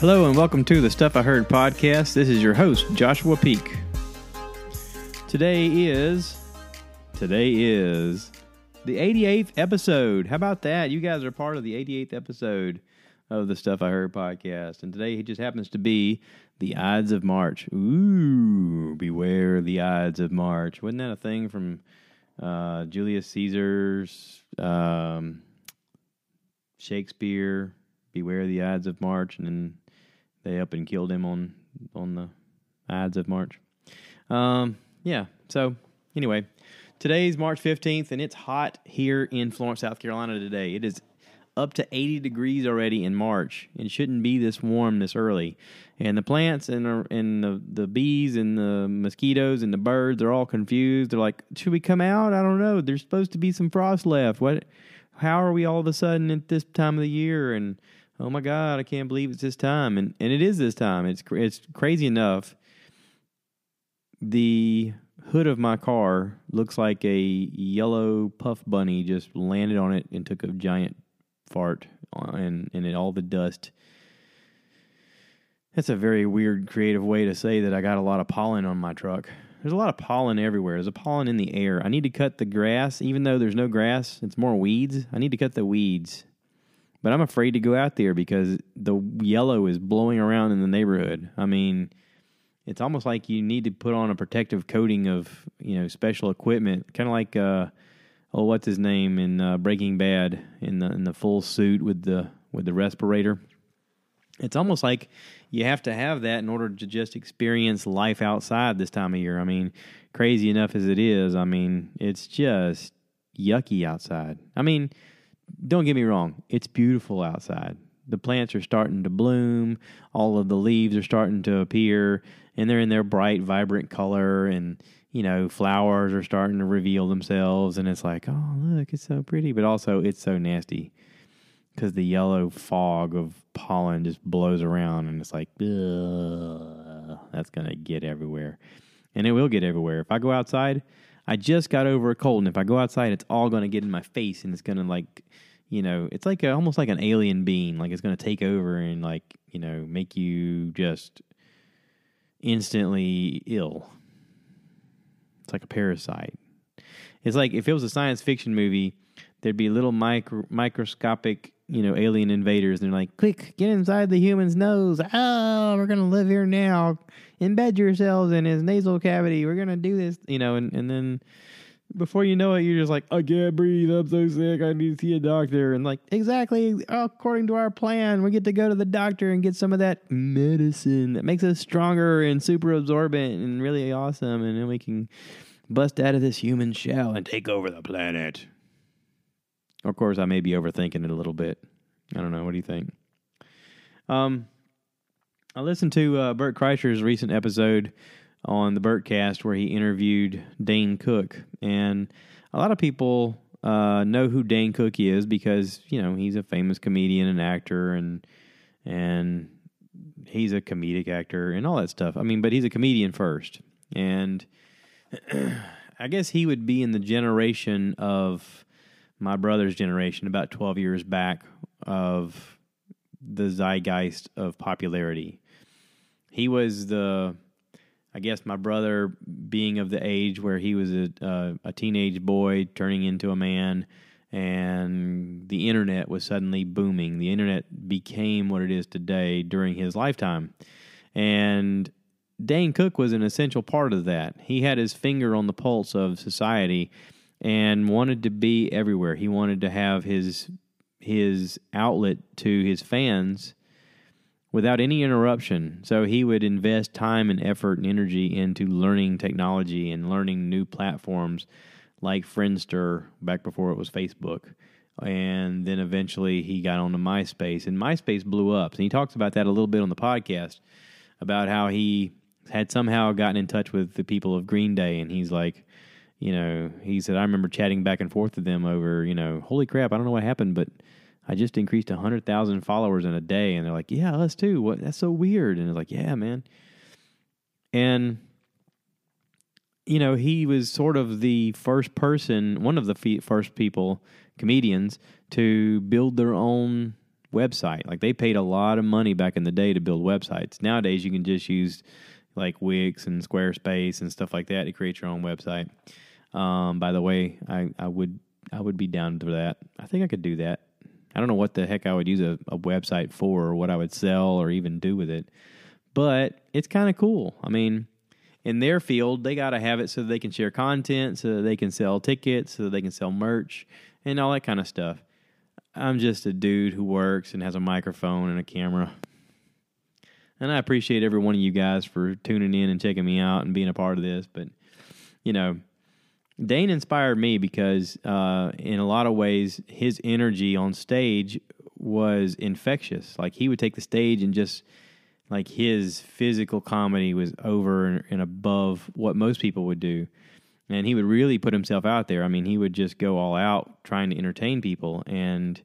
Hello and welcome to the Stuff I Heard podcast. This is your host, Joshua Peak. Today is today is the 88th episode. How about that? You guys are part of the 88th episode of the Stuff I Heard podcast. And today it just happens to be the Ides of March. Ooh, beware the Ides of March. Wasn't that a thing from uh, Julius Caesar's um, Shakespeare? Beware the Ides of March, and then they up and killed him on on the Ides of March. Um, yeah. So anyway, today's March fifteenth, and it's hot here in Florence, South Carolina today. It is up to 80 degrees already in March. It shouldn't be this warm this early. And the plants and the, and the, the bees and the mosquitoes and the birds are all confused. They're like, should we come out? I don't know. There's supposed to be some frost left. What? How are we all of a sudden at this time of the year? And oh my God, I can't believe it's this time. And and it is this time. It's it's crazy enough. The hood of my car looks like a yellow puff bunny just landed on it and took a giant fart and and it, all the dust. That's a very weird creative way to say that I got a lot of pollen on my truck. There's a lot of pollen everywhere. There's a pollen in the air. I need to cut the grass, even though there's no grass. It's more weeds. I need to cut the weeds but I'm afraid to go out there because the yellow is blowing around in the neighborhood. I mean, it's almost like you need to put on a protective coating of you know special equipment, kind of like uh, oh, what's his name in uh, Breaking Bad in the in the full suit with the with the respirator. It's almost like you have to have that in order to just experience life outside this time of year. I mean, crazy enough as it is, I mean, it's just yucky outside. I mean, don't get me wrong, it's beautiful outside. The plants are starting to bloom, all of the leaves are starting to appear, and they're in their bright, vibrant color, and you know, flowers are starting to reveal themselves, and it's like, oh, look, it's so pretty, but also it's so nasty because the yellow fog of pollen just blows around, and it's like, that's gonna get everywhere, and it will get everywhere. If I go outside, I just got over a cold, and if I go outside, it's all going to get in my face, and it's going to like, you know, it's like a, almost like an alien being, like it's going to take over and like, you know, make you just instantly ill. It's like a parasite. It's like if it was a science fiction movie, there'd be little micro, microscopic, you know, alien invaders. And they're like, quick, get inside the human's nose. Oh, we're going to live here now. Embed yourselves in his nasal cavity. We're going to do this, you know, and, and then before you know it, you're just like, I can't breathe. I'm so sick. I need to see a doctor. And like, exactly according to our plan, we get to go to the doctor and get some of that medicine that makes us stronger and super absorbent and really awesome. And then we can bust out of this human shell and take over the planet. Of course, I may be overthinking it a little bit. I don't know. What do you think? Um, I listened to uh, Bert Kreischer's recent episode on the Bertcast where he interviewed Dane Cook, and a lot of people uh, know who Dane Cook is because you know he's a famous comedian and actor, and and he's a comedic actor and all that stuff. I mean, but he's a comedian first, and I guess he would be in the generation of my brother's generation, about 12 years back, of the zeitgeist of popularity. He was the, I guess, my brother being of the age where he was a, uh, a teenage boy turning into a man, and the internet was suddenly booming. The internet became what it is today during his lifetime. And Dane Cook was an essential part of that. He had his finger on the pulse of society and wanted to be everywhere. He wanted to have his his outlet to his fans without any interruption. So he would invest time and effort and energy into learning technology and learning new platforms like Friendster back before it was Facebook. And then eventually he got onto MySpace and MySpace blew up. And he talks about that a little bit on the podcast about how he had somehow gotten in touch with the people of Green Day and he's like you know, he said, I remember chatting back and forth with them over, you know, holy crap, I don't know what happened, but I just increased 100,000 followers in a day. And they're like, yeah, us too. What? That's so weird. And it's like, yeah, man. And, you know, he was sort of the first person, one of the first people, comedians, to build their own website. Like they paid a lot of money back in the day to build websites. Nowadays, you can just use like Wix and Squarespace and stuff like that to create your own website. Um, by the way, I, I would I would be down for that. I think I could do that. I don't know what the heck I would use a, a website for or what I would sell or even do with it, but it's kind of cool. I mean, in their field, they got to have it so they can share content, so they can sell tickets, so they can sell merch and all that kind of stuff. I'm just a dude who works and has a microphone and a camera. And I appreciate every one of you guys for tuning in and checking me out and being a part of this. But, you know, Dane inspired me because, uh, in a lot of ways, his energy on stage was infectious. Like, he would take the stage and just, like, his physical comedy was over and above what most people would do and he would really put himself out there. I mean, he would just go all out trying to entertain people. And,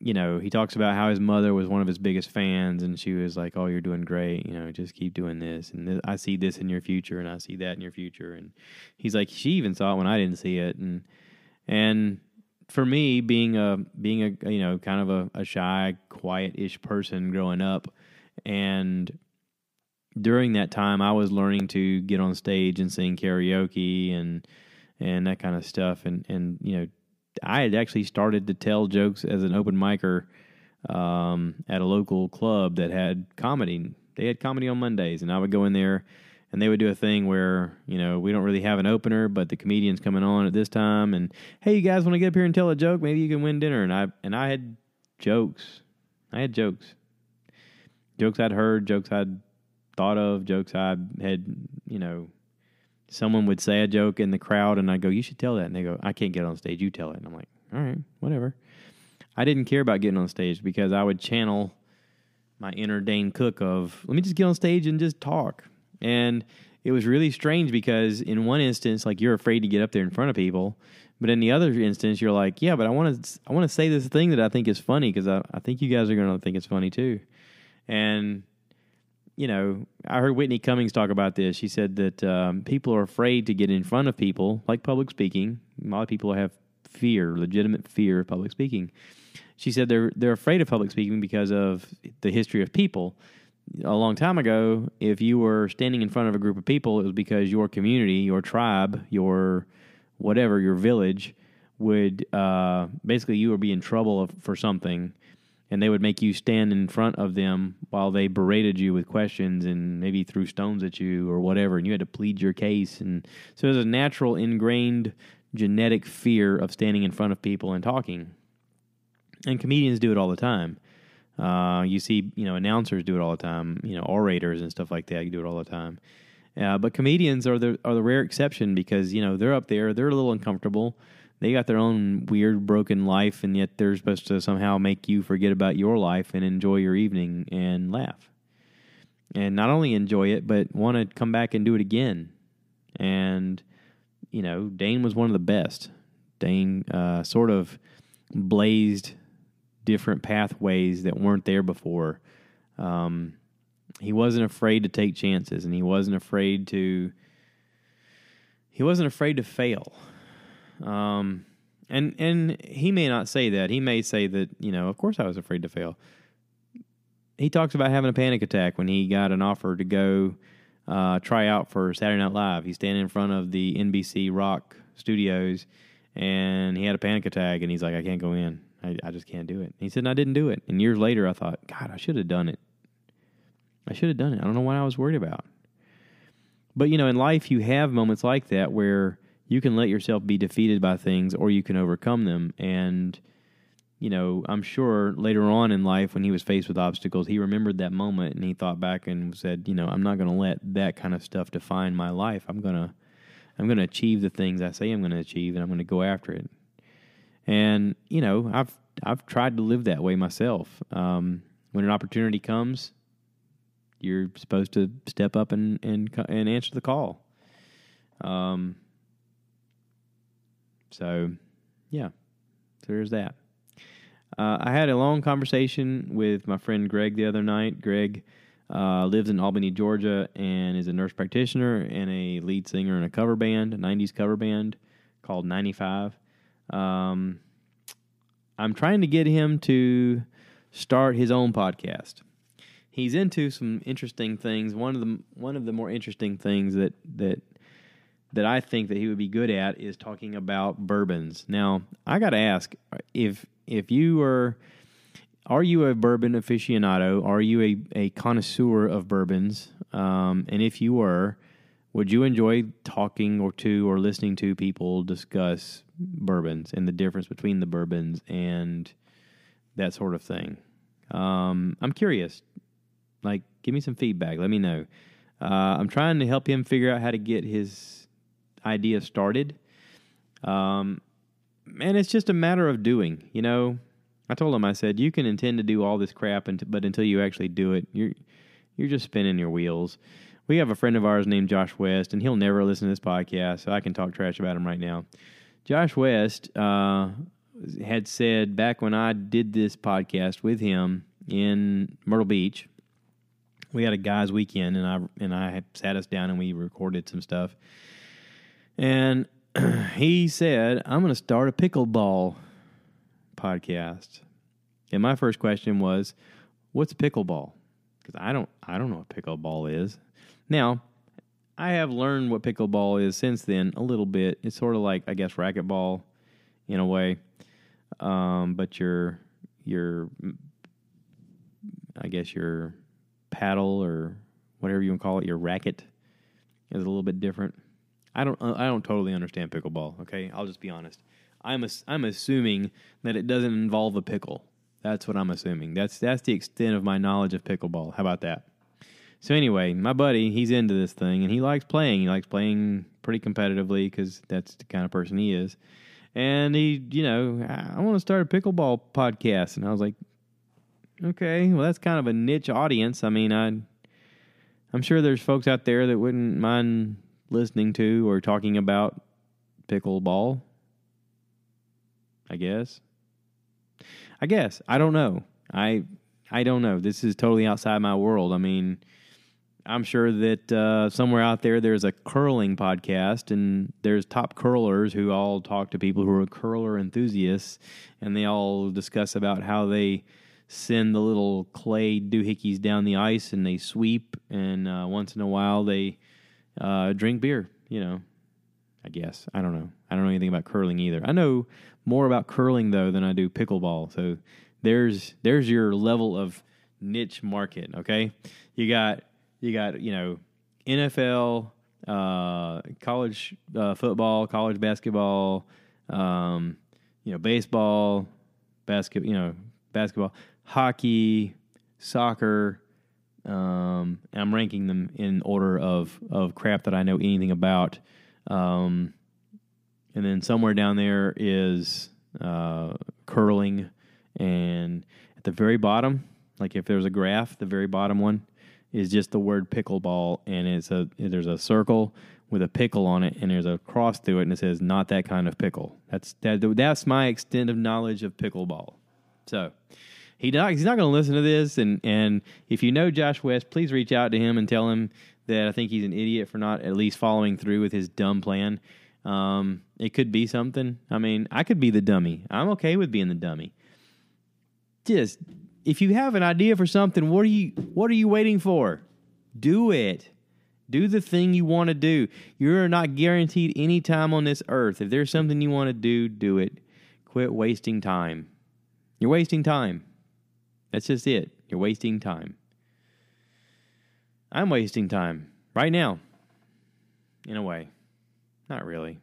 you know, he talks about how his mother was one of his biggest fans, and she was like, Oh, you're doing great. You know, just keep doing this. And th- I see this in your future, and I see that in your future. And he's like, She even saw it when I didn't see it. And, and, for me, being a being a you know kind of a, a shy, quiet-ish person growing up, and during that time, I was learning to get on stage and sing karaoke and and that kind of stuff. And and you know, I had actually started to tell jokes as an open micer um, at a local club that had comedy. They had comedy on Mondays, and I would go in there, and they would do a thing where you know we don't really have an opener, but the comedian's coming on at this time, and hey, you guys want to get up here and tell a joke? Maybe you can win dinner. And I and I had jokes. I had jokes, jokes I'd heard, jokes I'd thought of, jokes I had, you know, someone would say a joke in the crowd and I go, You should tell that. And they go, I can't get on stage, you tell it. And I'm like, All right, whatever. I didn't care about getting on stage because I would channel my inner Dane Cook of, Let me just get on stage and just talk. And it was really strange because in one instance, like you're afraid to get up there in front of people. But in the other instance, you're like, yeah, but I want to, I want to say this thing that I think is funny because I, I think you guys are going to think it's funny too. And you know, I heard Whitney Cummings talk about this. She said that um, people are afraid to get in front of people, like public speaking. A lot of people have fear, legitimate fear of public speaking. She said they're they're afraid of public speaking because of the history of people. A long time ago, if you were standing in front of a group of people, it was because your community, your tribe, your whatever, your village would uh, basically you would be in trouble for something and they would make you stand in front of them while they berated you with questions and maybe threw stones at you or whatever, and you had to plead your case. And so there's a natural, ingrained, genetic fear of standing in front of people and talking. And comedians do it all the time. Uh, you see, you know, announcers do it all the time. You know, orators and stuff like that. You do it all the time. Uh, but comedians are the are the rare exception because you know they're up there. They're a little uncomfortable they got their own weird broken life and yet they're supposed to somehow make you forget about your life and enjoy your evening and laugh. And not only enjoy it but want to come back and do it again. And you know dane was one of the best. Dane uh, sort of blazed different pathways that weren't there before. Um, he wasn't afraid to take chances and he wasn't afraid to he wasn't afraid to fail um, and and he may not say that. He may say that you know, of course, I was afraid to fail. He talks about having a panic attack when he got an offer to go uh, try out for Saturday Night Live. He's standing in front of the NBC Rock studios, and he had a panic attack, and he's like, "I can't go in. I, I just can't do it." He said, "I didn't do it." And years later, I thought, "God, I should have done it. I should have done it. I don't know what I was worried about." But you know, in life, you have moments like that where you can let yourself be defeated by things or you can overcome them. And, you know, I'm sure later on in life when he was faced with obstacles, he remembered that moment and he thought back and said, you know, I'm not going to let that kind of stuff define my life. I'm going to I'm going to achieve the things I say I'm going to achieve and I'm going to go after it. And, you know, I've I've tried to live that way myself. Um, when an opportunity comes, you're supposed to step up and and and answer the call. Um, so, yeah, so there's that. Uh, I had a long conversation with my friend Greg the other night. Greg uh, lives in Albany, Georgia, and is a nurse practitioner and a lead singer in a cover band, a 90s cover band called 95. Um, I'm trying to get him to start his own podcast. He's into some interesting things. One of the one of the more interesting things that that that I think that he would be good at is talking about bourbons. Now, I got to ask if if you are are you a bourbon aficionado? Are you a, a connoisseur of bourbons? Um, and if you were, would you enjoy talking or to or listening to people discuss bourbons and the difference between the bourbons and that sort of thing? Um, I'm curious. Like, give me some feedback. Let me know. Uh, I'm trying to help him figure out how to get his idea started. Um, and it's just a matter of doing. You know, I told him, I said, you can intend to do all this crap, but until you actually do it, you're you're just spinning your wheels. We have a friend of ours named Josh West, and he'll never listen to this podcast, so I can talk trash about him right now. Josh West uh, had said back when I did this podcast with him in Myrtle Beach, we had a guys' weekend, and I and I sat us down and we recorded some stuff. And he said, "I'm going to start a pickleball podcast." And my first question was, "What's pickleball?" Because I don't I don't know what pickleball is. Now, I have learned what pickleball is since then a little bit. It's sort of like I guess racquetball in a way, um, but your your I guess your paddle or whatever you want to call it, your racket is a little bit different. I don't I don't totally understand pickleball. Okay, I'll just be honest. I'm I'm assuming that it doesn't involve a pickle. That's what I'm assuming. That's that's the extent of my knowledge of pickleball. How about that? So anyway, my buddy, he's into this thing and he likes playing. He likes playing pretty competitively because that's the kind of person he is. And he, you know, I want to start a pickleball podcast, and I was like, okay, well that's kind of a niche audience. I mean, I, I'm sure there's folks out there that wouldn't mind listening to or talking about pickleball. I guess. I guess. I don't know. I I don't know. This is totally outside my world. I mean, I'm sure that uh, somewhere out there there's a curling podcast, and there's top curlers who all talk to people who are curler enthusiasts, and they all discuss about how they send the little clay doohickeys down the ice and they sweep, and uh, once in a while they uh, drink beer. You know, I guess I don't know. I don't know anything about curling either. I know more about curling though than I do pickleball. So there's there's your level of niche market. Okay, you got you got you know NFL, uh, college uh, football, college basketball, um, you know baseball, basket, you know basketball, hockey, soccer. Um, I'm ranking them in order of of crap that I know anything about. Um, and then somewhere down there is uh, curling, and at the very bottom, like if there's a graph, the very bottom one is just the word pickleball, and it's a there's a circle with a pickle on it, and there's a cross through it, and it says "not that kind of pickle." That's that, that's my extent of knowledge of pickleball. So he not, he's not going to listen to this, and and if you know Josh West, please reach out to him and tell him that I think he's an idiot for not at least following through with his dumb plan. Um, it could be something. I mean, I could be the dummy. I'm okay with being the dummy. Just if you have an idea for something, what are you what are you waiting for? Do it. Do the thing you want to do. You're not guaranteed any time on this earth. If there's something you want to do, do it. Quit wasting time. You're wasting time. That's just it. You're wasting time. I'm wasting time right now. In a way. Not really.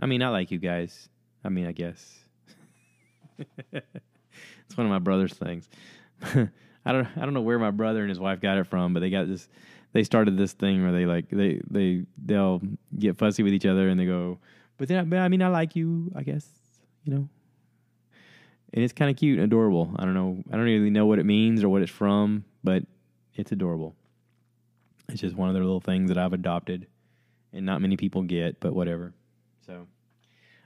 I mean, I like you guys. I mean, I guess. it's one of my brother's things. I don't I don't know where my brother and his wife got it from, but they got this they started this thing where they like they they they'll get fussy with each other and they go, but then but I mean I like you, I guess, you know. And it's kind of cute and adorable. I don't know I don't really know what it means or what it's from, but it's adorable. It's just one of their little things that I've adopted and not many people get, but whatever. So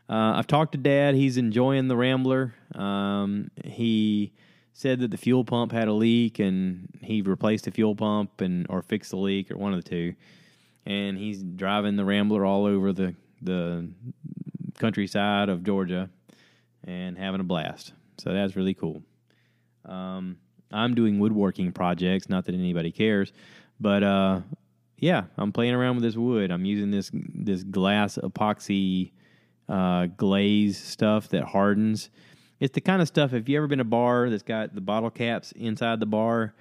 uh, I've talked to Dad. He's enjoying the Rambler. Um, he said that the fuel pump had a leak, and he replaced the fuel pump and or fixed the leak, or one of the two. And he's driving the Rambler all over the the countryside of Georgia and having a blast. So that's really cool. Um, I'm doing woodworking projects. Not that anybody cares, but uh, yeah, I'm playing around with this wood. I'm using this this glass epoxy uh, glaze stuff that hardens. It's the kind of stuff. If you ever been a bar that's got the bottle caps inside the bar,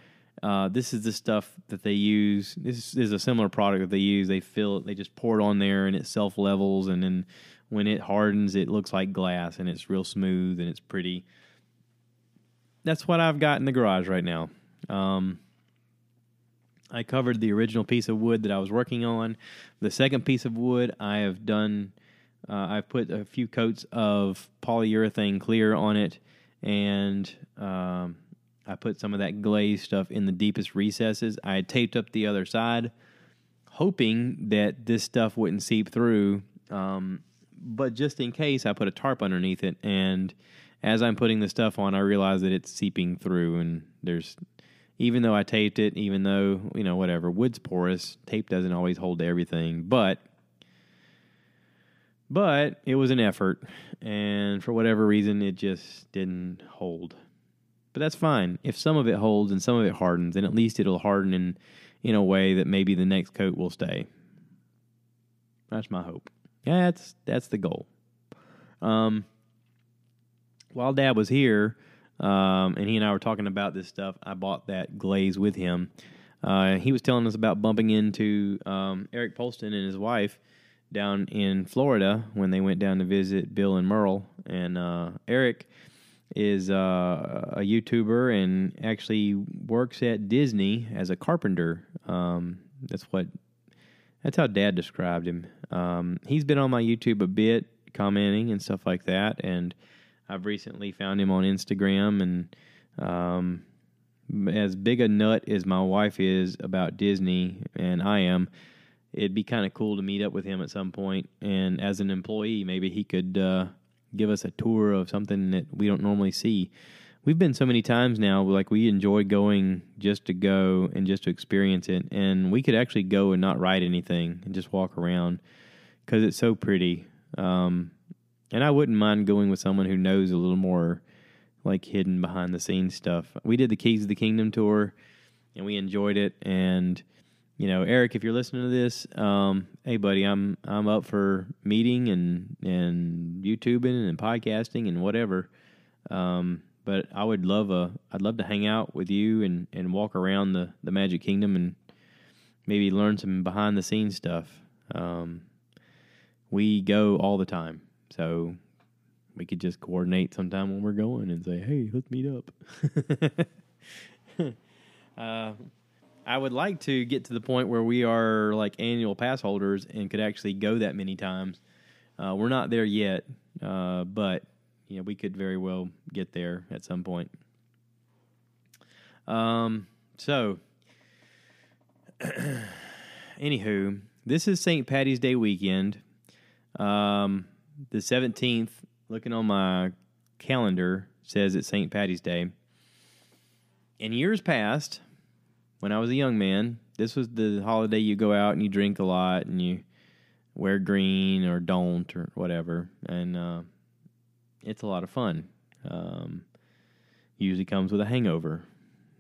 uh, this is the stuff that they use. This is a similar product that they use. They fill it. They just pour it on there, and it self levels, and then when it hardens, it looks like glass, and it's real smooth and it's pretty. That's what I've got in the garage right now. Um, I covered the original piece of wood that I was working on. The second piece of wood, I have done. Uh, I've put a few coats of polyurethane clear on it, and um, I put some of that glaze stuff in the deepest recesses. I taped up the other side, hoping that this stuff wouldn't seep through. Um, but just in case, I put a tarp underneath it. And as I'm putting the stuff on, I realize that it's seeping through, and there's even though I taped it, even though, you know, whatever, wood's porous, tape doesn't always hold to everything, but but it was an effort and for whatever reason it just didn't hold. But that's fine. If some of it holds and some of it hardens, then at least it'll harden in in a way that maybe the next coat will stay. That's my hope. Yeah, that's that's the goal. Um while dad was here, um, and he and I were talking about this stuff. I bought that glaze with him. Uh, he was telling us about bumping into um, Eric Polston and his wife down in Florida when they went down to visit Bill and Merle. And uh, Eric is uh, a YouTuber and actually works at Disney as a carpenter. Um, that's what that's how Dad described him. Um, he's been on my YouTube a bit, commenting and stuff like that, and I've recently found him on Instagram, and um, as big a nut as my wife is about Disney, and I am, it'd be kind of cool to meet up with him at some point. And as an employee, maybe he could uh, give us a tour of something that we don't normally see. We've been so many times now, like we enjoy going just to go and just to experience it. And we could actually go and not write anything and just walk around because it's so pretty. Um, and I wouldn't mind going with someone who knows a little more like hidden behind the scenes stuff. We did the Keys of the Kingdom tour and we enjoyed it and you know, Eric, if you're listening to this, um, hey buddy, I'm I'm up for meeting and and YouTubing and podcasting and whatever. Um, but I would love a I'd love to hang out with you and, and walk around the, the Magic Kingdom and maybe learn some behind the scenes stuff. Um, we go all the time. So we could just coordinate sometime when we're going and say, "Hey, let's meet up." uh, I would like to get to the point where we are like annual pass holders and could actually go that many times. Uh, we're not there yet, uh, but you know we could very well get there at some point. Um, so, anywho, this is St. Patty's Day weekend. Um, the 17th, looking on my calendar, says it's St. Patty's Day. In years past, when I was a young man, this was the holiday you go out and you drink a lot and you wear green or don't or whatever. And uh, it's a lot of fun. Um, usually comes with a hangover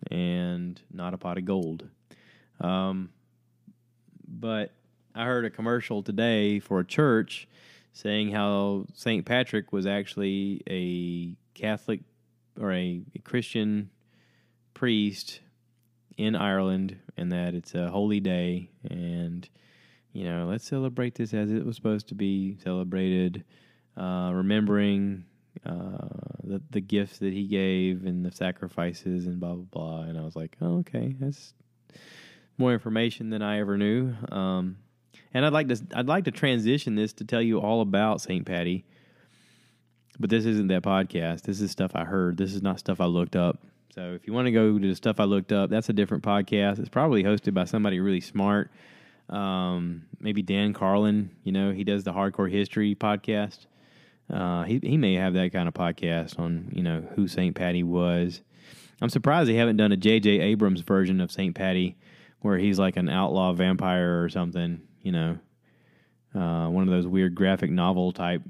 and not a pot of gold. Um, but I heard a commercial today for a church saying how St. Patrick was actually a Catholic or a, a Christian priest in Ireland and that it's a holy day and you know let's celebrate this as it was supposed to be celebrated uh, remembering uh, the, the gifts that he gave and the sacrifices and blah blah blah and I was like oh, okay that's more information than I ever knew um, and I'd like to I'd like to transition this to tell you all about St. Patty. But this isn't that podcast. This is stuff I heard. This is not stuff I looked up. So if you want to go to the stuff I looked up, that's a different podcast. It's probably hosted by somebody really smart. Um, maybe Dan Carlin. You know, he does the Hardcore History podcast. Uh, he he may have that kind of podcast on you know who St. Patty was. I'm surprised they haven't done a J.J. Abrams version of St. Patty where he's like an outlaw vampire or something you know, uh, one of those weird graphic novel type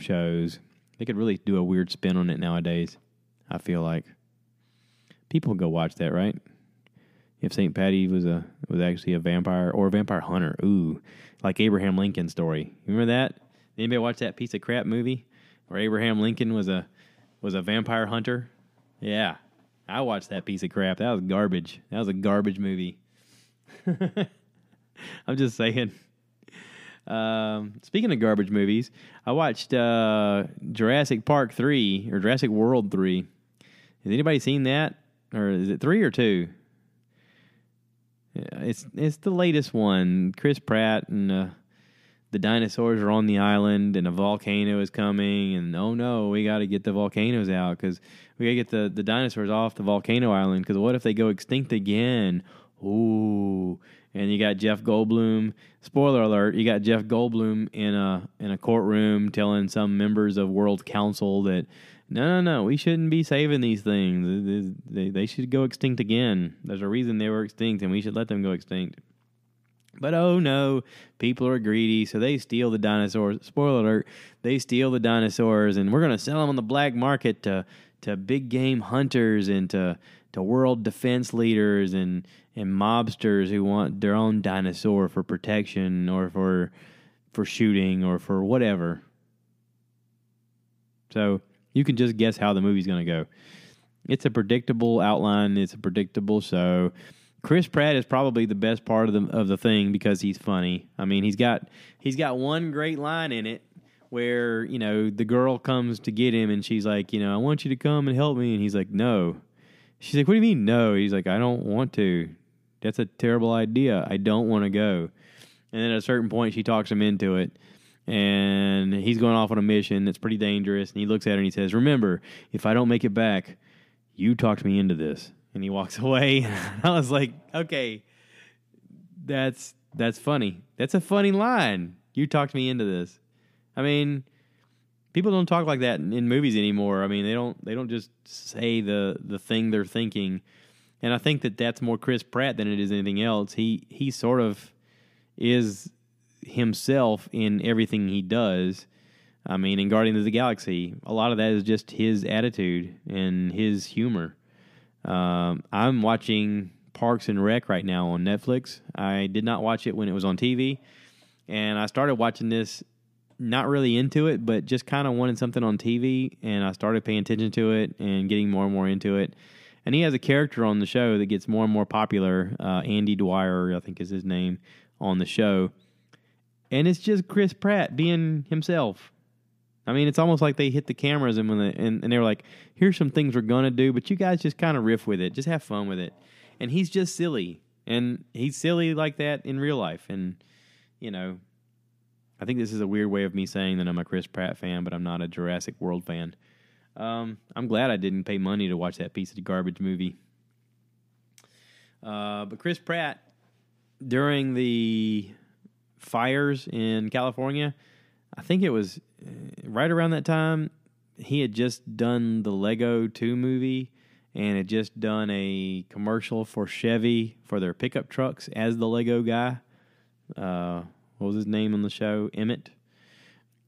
shows. They could really do a weird spin on it nowadays. I feel like. People go watch that, right? If St. Patty was a was actually a vampire or a vampire hunter, ooh, like Abraham Lincoln story. Remember that? Anybody watch that piece of crap movie where Abraham Lincoln was a was a vampire hunter? Yeah, I watched that piece of crap. That was garbage. That was a garbage movie. I'm just saying. Um, speaking of garbage movies, I watched uh, Jurassic Park three or Jurassic World three. Has anybody seen that, or is it three or two? It's it's the latest one. Chris Pratt and uh, the dinosaurs are on the island, and a volcano is coming, and oh no, we got to get the volcanoes out because we got to get the the dinosaurs off the volcano island. Because what if they go extinct again? Ooh, and you got Jeff Goldblum. Spoiler alert: you got Jeff Goldblum in a in a courtroom telling some members of World Council that no, no, no, we shouldn't be saving these things. They, they should go extinct again. There's a reason they were extinct, and we should let them go extinct. But oh no, people are greedy, so they steal the dinosaurs. Spoiler alert: they steal the dinosaurs, and we're to sell them on the black market to to big game hunters and to to world defense leaders and and mobsters who want their own dinosaur for protection or for for shooting or for whatever. So you can just guess how the movie's going to go. It's a predictable outline. It's a predictable show. Chris Pratt is probably the best part of the of the thing because he's funny. I mean, he's got he's got one great line in it where you know the girl comes to get him and she's like, you know, I want you to come and help me, and he's like, no. She's like, what do you mean no? He's like, I don't want to. That's a terrible idea. I don't want to go. And then at a certain point, she talks him into it. And he's going off on a mission that's pretty dangerous. And he looks at her and he says, Remember, if I don't make it back, you talked me into this. And he walks away. I was like, okay, that's that's funny. That's a funny line. You talked me into this. I mean, people don't talk like that in, in movies anymore. I mean, they don't they don't just say the the thing they're thinking and I think that that's more Chris Pratt than it is anything else. He he sort of is himself in everything he does. I mean, in Guardians of the Galaxy, a lot of that is just his attitude and his humor. Um, I'm watching Parks and Rec right now on Netflix. I did not watch it when it was on TV, and I started watching this not really into it, but just kind of wanted something on TV, and I started paying attention to it and getting more and more into it and he has a character on the show that gets more and more popular. Uh, Andy Dwyer, I think, is his name on the show, and it's just Chris Pratt being himself. I mean, it's almost like they hit the cameras and when they, and, and they were like, "Here's some things we're gonna do, but you guys just kind of riff with it, just have fun with it." And he's just silly, and he's silly like that in real life. And you know, I think this is a weird way of me saying that I'm a Chris Pratt fan, but I'm not a Jurassic World fan. Um, I'm glad I didn't pay money to watch that piece of garbage movie. Uh, but Chris Pratt, during the fires in California, I think it was uh, right around that time, he had just done the Lego 2 movie and had just done a commercial for Chevy for their pickup trucks as the Lego guy. Uh, what was his name on the show? Emmett.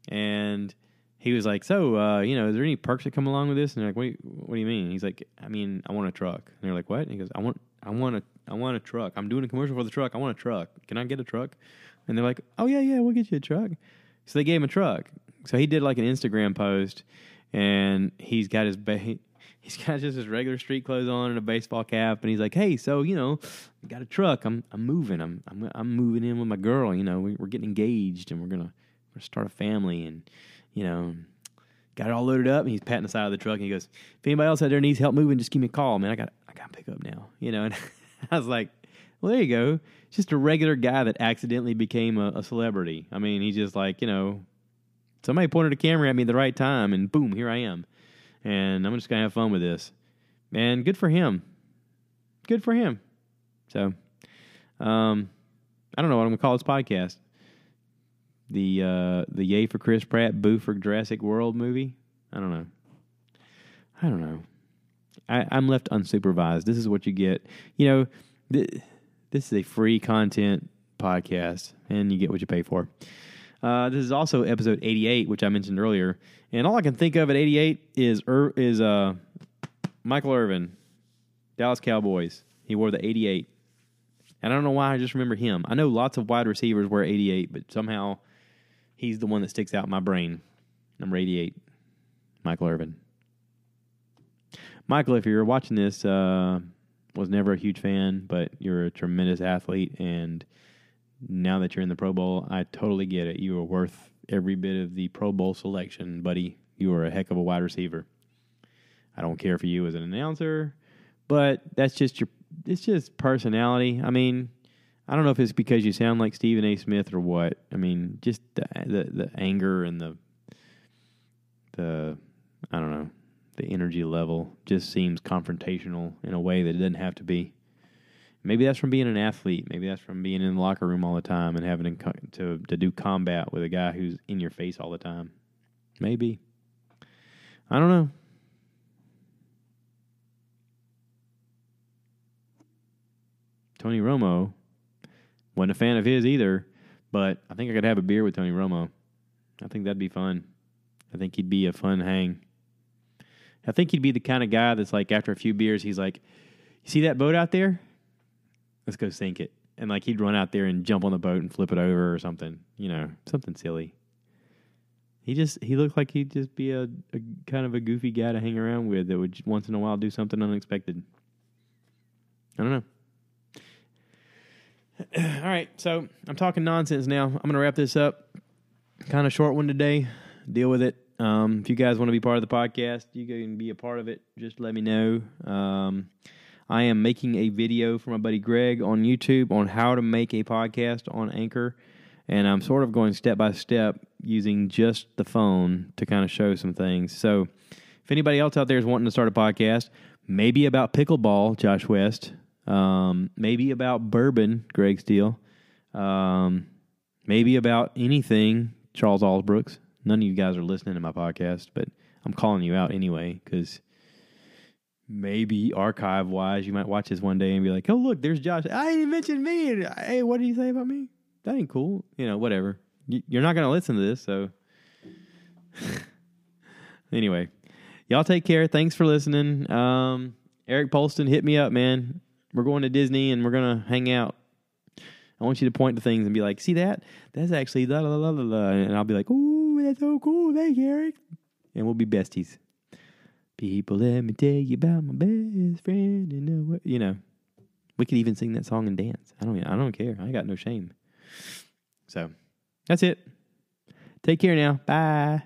And he was like, "So, uh, you know, is there any perks that come along with this?" And they're like, "What? What do you mean?" He's like, "I mean, I want a truck." And they're like, "What?" And he goes, "I want, I want a, I want a truck. I'm doing a commercial for the truck. I want a truck. Can I get a truck?" And they're like, "Oh yeah, yeah, we'll get you a truck." So they gave him a truck. So he did like an Instagram post, and he's got his ba- he's got just his regular street clothes on and a baseball cap, and he's like, "Hey, so you know, I got a truck. I'm I'm moving. I'm I'm I'm moving in with my girl. You know, we, are getting engaged, and we're gonna, we're gonna start a family, and." you know, got it all loaded up. And he's patting the side of the truck and he goes, "If anybody else out there needs help moving, just give me a call, man. I got I got to pick up now." You know, and I was like, "Well, there you go. Just a regular guy that accidentally became a, a celebrity. I mean, he's just like you know, somebody pointed a camera at me at the right time, and boom, here I am. And I'm just gonna have fun with this. And good for him. Good for him. So, um, I don't know what I'm gonna call this podcast the uh, the Yay for Chris Pratt, Boo for Jurassic World movie. I don't know. I don't know. I, I'm left unsupervised. This is what you get. You know, th- this is a free content podcast, and you get what you pay for. Uh, this is also episode 88, which I mentioned earlier, and all I can think of at 88 is Ir- is uh, Michael Irvin. Dallas Cowboys. He wore the 88. And I don't know why I just remember him. I know lots of wide receivers wear 88, but somehow he's the one that sticks out in my brain. Number 88, Michael Irvin. Michael, if you're watching this, uh, was never a huge fan, but you're a tremendous athlete. And now that you're in the Pro Bowl, I totally get it. You are worth every bit of the Pro Bowl selection, buddy. You are a heck of a wide receiver. I don't care for you as an announcer, but that's just your it's just personality. I mean, I don't know if it's because you sound like Stephen A. Smith or what. I mean, just the the, the anger and the the I don't know the energy level just seems confrontational in a way that it doesn't have to be. Maybe that's from being an athlete. Maybe that's from being in the locker room all the time and having to to, do combat with a guy who's in your face all the time. Maybe. I don't know. Tony Romo wasn't a fan of his either, but I think I could have a beer with Tony Romo. I think that'd be fun. I think he'd be a fun hang. I think he'd be the kind of guy that's like after a few beers, he's like, "You see that boat out there? Let's go sink it." And like he'd run out there and jump on the boat and flip it over or something, you know, something silly. He just he looked like he'd just be a, a kind of a goofy guy to hang around with that would once in a while do something unexpected. I don't know. All right, so I'm talking nonsense now. I'm going to wrap this up. Kind of short one today. Deal with it. Um, if you guys want to be part of the podcast, you can be a part of it. Just let me know. Um, I am making a video for my buddy Greg on YouTube on how to make a podcast on Anchor. And I'm sort of going step by step using just the phone to kind of show some things. So if anybody else out there is wanting to start a podcast, maybe about pickleball, Josh West, um, maybe about bourbon, Greg Steele. Um, maybe about anything, Charles Allsbrooks. None of you guys are listening to my podcast, but I'm calling you out anyway because maybe archive wise, you might watch this one day and be like, "Oh, look, there's Josh. I didn't mention me. Hey, what did he say about me? That ain't cool. You know, whatever. You're not to listen to this, so." anyway, y'all take care. Thanks for listening. Um, Eric Polston, hit me up, man we're going to Disney and we're gonna hang out. I want you to point to things and be like, see that? That's actually la la la la la. And I'll be like, ooh, that's so cool. Thank you, Eric. And we'll be besties. People, let me tell you about my best friend in the world. You know, we could even sing that song and dance. I don't. I don't care. I got no shame. So, that's it. Take care now. Bye.